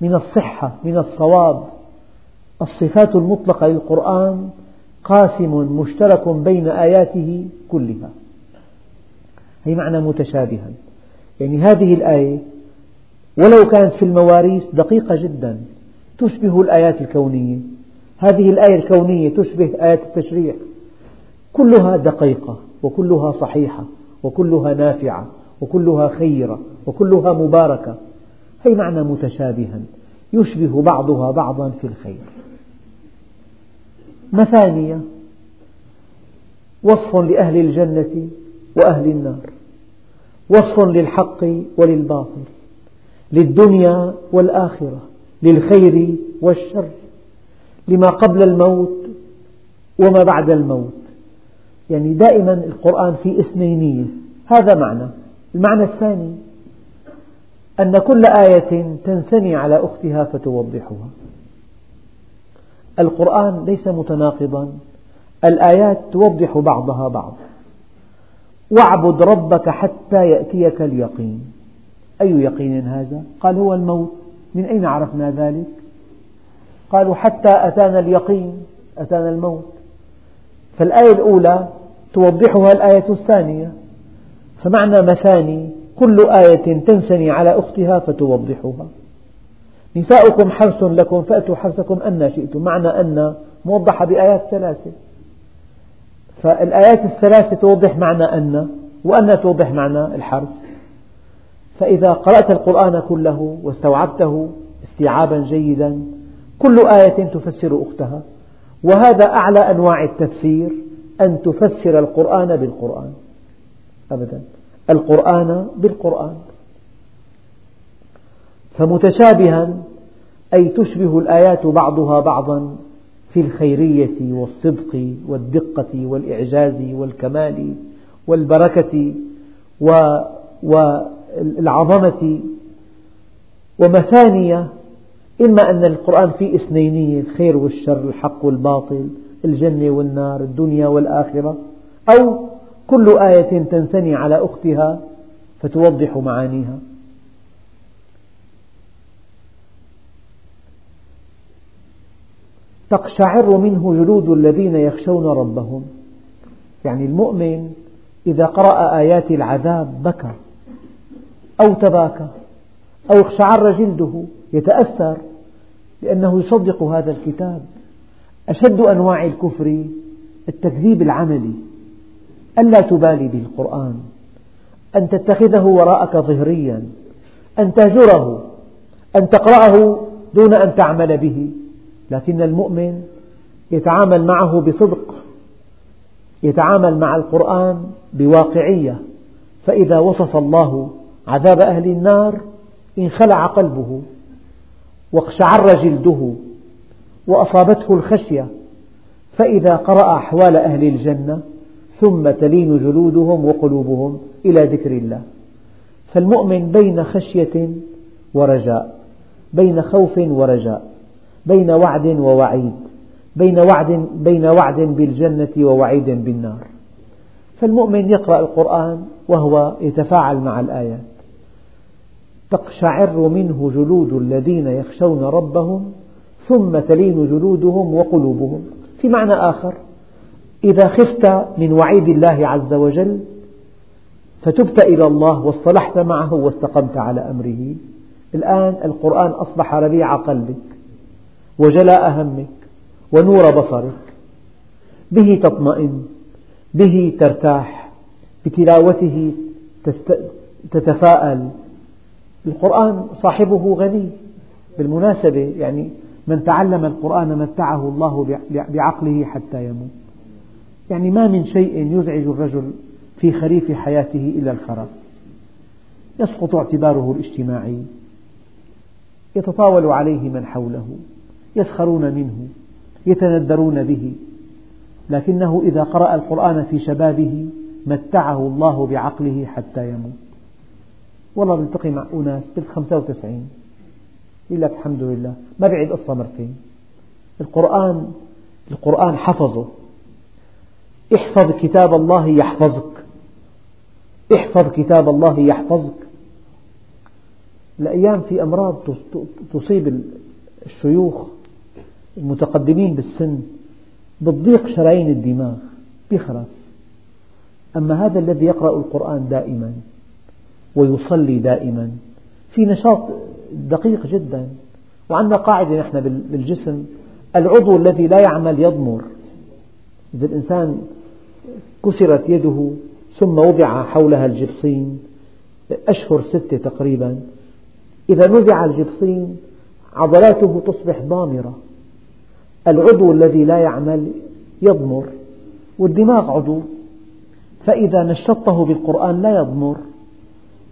من الصحة من الصواب. الصفات المطلقة للقرآن قاسم مشترك بين آياته كلها. هي معنى متشابها. يعني هذه الآية ولو كانت في المواريث دقيقة جدا تشبه الآيات الكونية. هذه الآية الكونية تشبه آيات التشريع. كلها دقيقة وكلها صحيحة وكلها نافعة وكلها خيرة وكلها مباركة. هي معنى متشابها؟ يشبه بعضها بعضا في الخير. مثانية وصف لأهل الجنة وأهل النار. وصف للحق وللباطل. للدنيا والآخرة. للخير والشر. لما قبل الموت وما بعد الموت. يعني دائما القرآن في اثنينية. هذا معنى. المعنى الثاني أن كل آية تنثني على أختها فتوضحها. القرآن ليس متناقضا. الآيات توضح بعضها بعض. واعبد ربك حتى يأتيك اليقين. أي يقين هذا؟ قال هو الموت. من أين عرفنا ذلك؟ قالوا حتى أتانا اليقين أتانا الموت. فالآية الأولى توضحها الآية الثانية. فمعنى مثاني كل آية تنثني على أختها فتوضحها. نساؤكم حرث لكم فأتوا حرثكم أن شئتم. معنى أن موضحة بآيات ثلاثة. فالآيات الثلاثة توضح معنى أن وأن توضح معنى الحرث. فإذا قرأت القرآن كله واستوعبته استيعابا جيدا كل آية تفسر أختها. وهذا أعلى أنواع التفسير أن تفسر القرآن بالقرآن. أبدا. القرآن بالقرآن. فمتشابها أي تشبه الآيات بعضها بعضا في الخيرية والصدق والدقة والإعجاز والكمال والبركة والعظمة ومثانية إما أن القرآن فيه اثنينية الخير والشر الحق والباطل الجنة والنار الدنيا والآخرة أو كل آية تنثني على أختها فتوضح معانيها. تقشعر منه جلود الذين يخشون ربهم. يعني المؤمن إذا قرأ آيات العذاب بكى أو تباكى. أو اقشعر جلده يتأثر لأنه يصدق هذا الكتاب. أشد أنواع الكفر التكذيب العملي ألا تبالي بالقرآن أن تتخذه وراءك ظهريا أن تهجره أن تقرأه دون أن تعمل به. لكن المؤمن يتعامل معه بصدق يتعامل مع القرآن بواقعية. فإذا وصف الله عذاب أهل النار انخلع قلبه واقشعر جلده وأصابته الخشية فإذا قرأ أحوال أهل الجنة ثم تلين جلودهم وقلوبهم إلى ذكر الله. فالمؤمن بين خشية ورجاء بين خوف ورجاء بين وعد ووعيد بين وعد, بين وعد بالجنة ووعيد بالنار. فالمؤمن يقرأ القرآن وهو يتفاعل مع الآيات. تقشعر منه جلود الذين يخشون ربهم ثم تلين جلودهم وقلوبهم. في معنى آخر إذا خفت من وعيد الله عز وجل فتبت إلى الله واصطلحت معه واستقمت على أمره. الآن القرآن أصبح ربيع قلبك وجلاء همك ونور بصرك. به تطمئن به ترتاح بتلاوته تتفاءل. القرآن صاحبه غني. بالمناسبة يعني من تعلم القرآن متعه الله بعقله حتى يموت. يعني ما من شيء يزعج الرجل في خريف حياته إلا الخرف يسقط اعتباره الاجتماعي. يتطاول عليه من حوله. يسخرون منه. يتندرون به. لكنه إذا قرأ القرآن في شبابه متعه الله بعقله حتى يموت. والله بلتقي مع أناس قلت 95 يقول لك الحمد لله. ما بيعيد قصة مرتين القرآن القرآن حفظه. احفظ كتاب الله يحفظك. احفظ كتاب الله يحفظك. الأيام في أمراض تصيب الشيوخ المتقدمين بالسن بتضيق شرايين الدماغ بيخرف أما هذا الذي يقرأ القرآن دائما ويصلي دائما. في نشاط دقيق جدا. وعندنا قاعدة نحن بالجسم. العضو الذي لا يعمل يضمر. إذا الإنسان كسرت يده ثم وضع حولها الجبصين. أشهر ستة تقريبا. إذا نزع الجبصين عضلاته تصبح ضامرة. العضو الذي لا يعمل يضمر. والدماغ عضو. فإذا نشطته بالقرآن لا يضمر.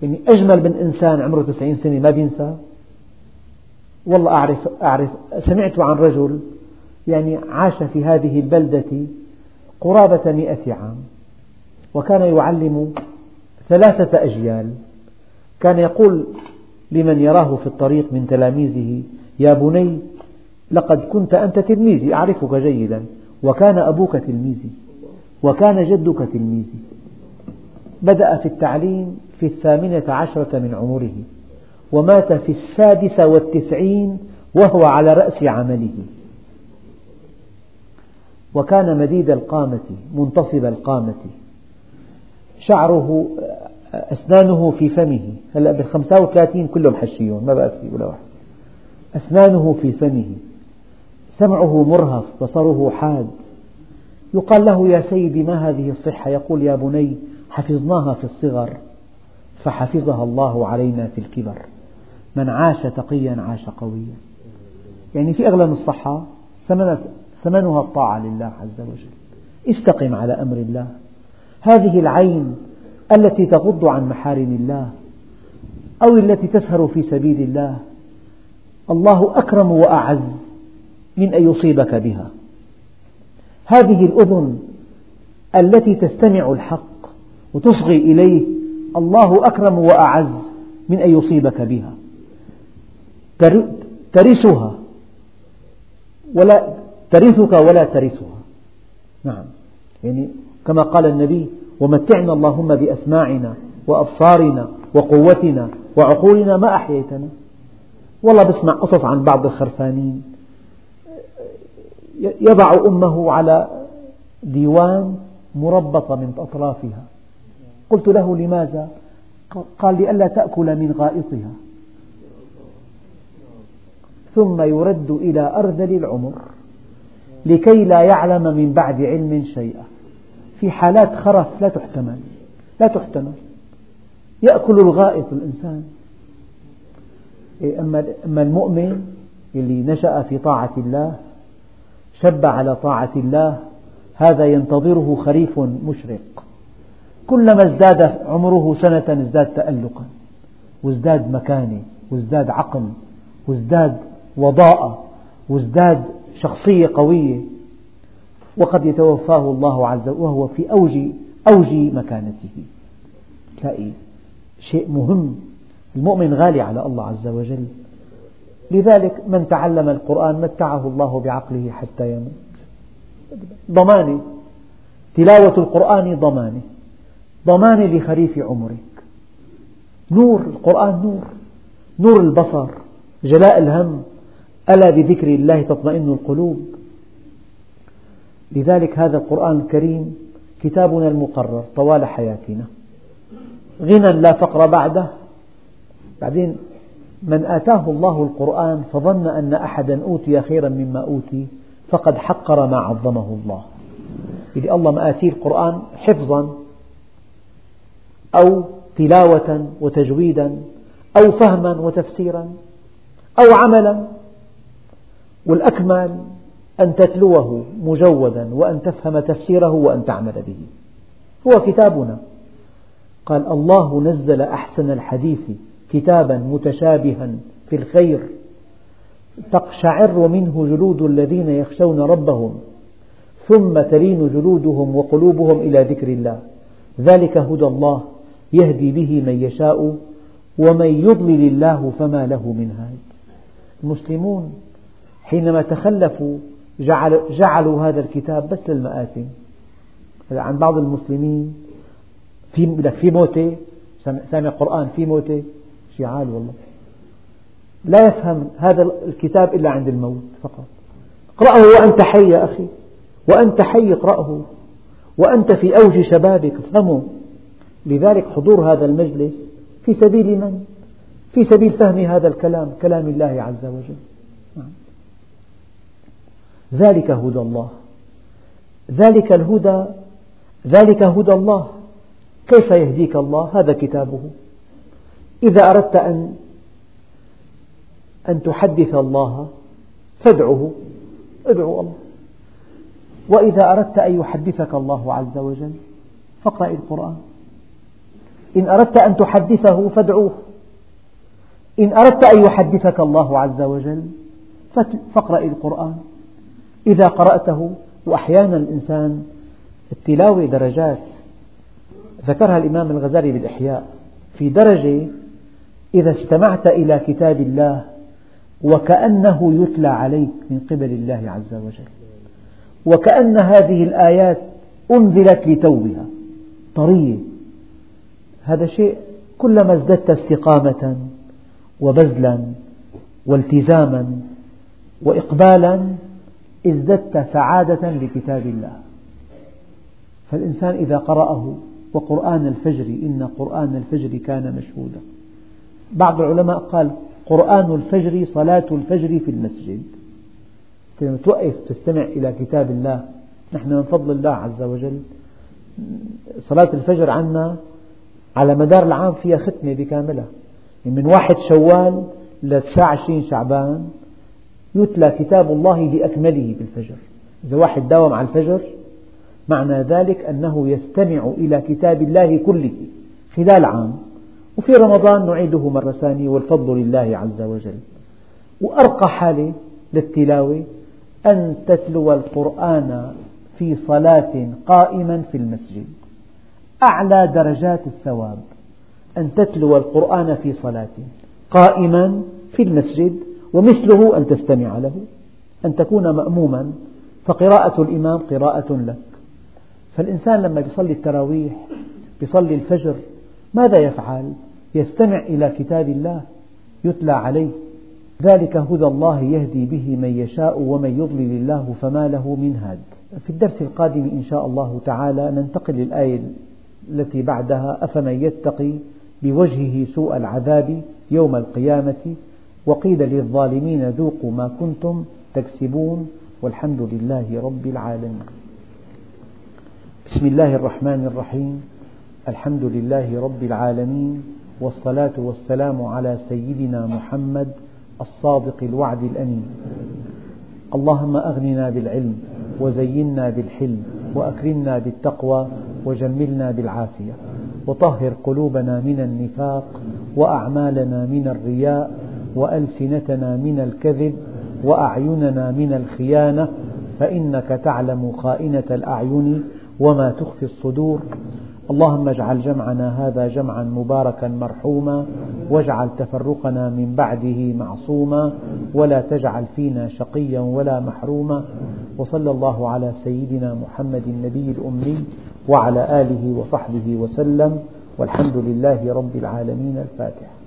يعني أجمل من إنسان عمره تسعين سنة ما بينسى. والله أعرف, أعرف سمعت عن رجل يعني عاش في هذه البلدة قرابة مئة عام وكان يعلم ثلاثة أجيال. كان يقول لمن يراه في الطريق من تلاميذه يا بني لقد كنت أنت تلميذي أعرفك جيدا وكان أبوك تلميذي وكان جدك تلميذي. بدأ في التعليم في الثامنة عشرة من عمره ومات في السادسة والتسعين وهو على رأس عمله. وكان مديد القامة منتصب القامة. شعره أسنانه في فمه. هلا بالخمسة وثلاثين كلهم حشيون ما بقى في ولا واحد. أسنانه في فمه. سمعه مرهف بصره حاد. يقال له يا سيدي ما هذه الصحة؟ يقول يا بني حفظناها في الصغر. فحفظها الله علينا في الكبر. من عاش تقيا عاش قويا. يعني في أغلى من الصحة ثمنها الطاعة لله عز وجل. استقم على أمر الله. هذه العين التي تغض عن محارم الله أو التي تسهر في سبيل الله الله أكرم وأعز من أن يصيبك بها. هذه الأذن التي تستمع الحق وتصغي إليه الله أكرم وأعز من أن يصيبك بها. ترثها. ولا ترثك ولا ترثها. نعم. يعني كما قال النبي ومتعنا اللهم بأسماعنا وأبصارنا وقوتنا وعقولنا ما أحييتنا. والله بسمع قصص عن بعض الخرفانين. يضع أمه على ديوان مربطة من أطرافها. قلت له لماذا؟ قال لئلا تأكل من غائطها. ثم يرد إلى أرذل العمر لكي لا يعلم من بعد علم شيئا. في حالات خرف لا تحتمل لا تحتمل. يأكل الغائط الإنسان. إيه، أما المؤمن اللي نشأ في طاعة الله شب على طاعة الله هذا ينتظره خريف مشرق. كلما ازداد عمره سنة ازداد تألقا وازداد مكانة وازداد عقل وازداد وضاءة وازداد شخصية قوية. وقد يتوفاه الله عز وجل وهو في أوج أوج مكانته. تلاقي شيء مهم المؤمن غالي على الله عز وجل. لذلك من تعلم القرآن متعه الله بعقله حتى يموت. ضمانة تلاوة القرآن ضمانة ضمانة لخريف عمرك. نور القرآن نور. نور البصر جلاء الهم. ألا بذكر الله تطمئن القلوب. لذلك هذا القرآن الكريم كتابنا المقرر طوال حياتنا. غنى لا فقر بعده. بعدين من آتاه الله القرآن فظن أن أحدا أوتي خيرا مما أوتي فقد حقر ما عظمه الله. إذا الله ما آتيه القرآن حفظا أو تلاوة وتجويدا أو فهما وتفسيرا أو عملا. والأكمل أن تتلوه مجودا وأن تفهم تفسيره وأن تعمل به. هو كتابنا. قال الله نزل أحسن الحديث كتابا متشابها في الخير تقشعر منه جلود الذين يخشون ربهم ثم تلين جلودهم وقلوبهم إلى ذكر الله. ذلك هدى الله يهدي به من يشاء ومن يضلل الله فما له من هاد. المسلمون حينما تخلفوا جعل جعلوا هذا الكتاب بس للمآتم. عند بعض المسلمين. في في موتة سامع قرآن في موتة شيء عال والله. لا يفهم هذا الكتاب إلا عند الموت فقط. اقرأه وأنت حي يا أخي. وأنت حي اقرأه. وأنت في أوج شبابك افهمه. لذلك حضور هذا المجلس في سبيل من؟ في سبيل فهم هذا الكلام كلام الله عز وجل. نعم. ذلك هدى الله. ذلك الهدى ذلك هدى الله. كيف يهديك الله؟ هذا كتابه. إذا أردت أن أن تحدث الله فادعه. ادعو الله. وإذا أردت أن يحدثك الله عز وجل فاقرأ القرآن. إن أردت أن تحدثه فادعوه. إن أردت أن يحدثك الله عز وجل فاقرأ القرآن. إذا قرأته وأحيانا الإنسان التلاوة درجات ذكرها الإمام الغزالي بالإحياء. في درجة إذا استمعت إلى كتاب الله وكأنه يتلى عليك من قبل الله عز وجل. وكأن هذه الآيات أنزلت لتوها. طرية هذا شيء كلما ازددت استقامة وبذلا والتزاما وإقبالا ازددت سعادة بكتاب الله. فالإنسان إذا قرأه وقرآن الفجر إن قرآن الفجر كان مشهودا. بعض العلماء قال قرآن الفجر صلاة الفجر في المسجد. لما توقف تستمع إلى كتاب الله. نحن من فضل الله عز وجل. صلاة الفجر عنا على مدار العام فيها ختمة بكاملها. من واحد شوال لتسعة عشرين شعبان يتلى كتاب الله بأكمله بالفجر. إذا واحد داوم على الفجر معنى ذلك أنه يستمع إلى كتاب الله كله خلال عام. وفي رمضان نعيده مرة ثانية والفضل لله عز وجل. وأرقى حالة للتلاوة أن تتلو القرآن في صلاة قائما في المسجد. أعلى درجات الثواب أن تتلو القرآن في صلاة قائما في المسجد ومثله أن تستمع له أن تكون مأموما فقراءة الإمام قراءة لك. فالإنسان لما يصلي التراويح يصلي الفجر ماذا يفعل؟ يستمع إلى كتاب الله يتلى عليه. ذلك هدى الله يهدي به من يشاء ومن يضلل الله فما له من هاد. في الدرس القادم إن شاء الله تعالى ننتقل للآية التي بعدها أفمن يتقي بوجهه سوء العذاب يوم القيامة وقيل للظالمين ذوقوا ما كنتم تكسبون والحمد لله رب العالمين. بسم الله الرحمن الرحيم. الحمد لله رب العالمين والصلاة والسلام على سيدنا محمد الصادق الوعد الأمين. اللهم أغننا بالعلم وزينا بالحلم وأكرمنا بالتقوى وجملنا بالعافية. وطهر قلوبنا من النفاق وأعمالنا من الرياء وألسنتنا من الكذب وأعيننا من الخيانة فإنك تعلم خائنة الأعين وما تخفي الصدور. اللهم اجعل جمعنا هذا جمعا مباركا مرحوما واجعل تفرقنا من بعده معصوما ولا تجعل فينا شقيا ولا محروما. وصلى الله على سيدنا محمد النبي الأمي وعلى آله وصحبه وسلم والحمد لله رب العالمين الفاتح.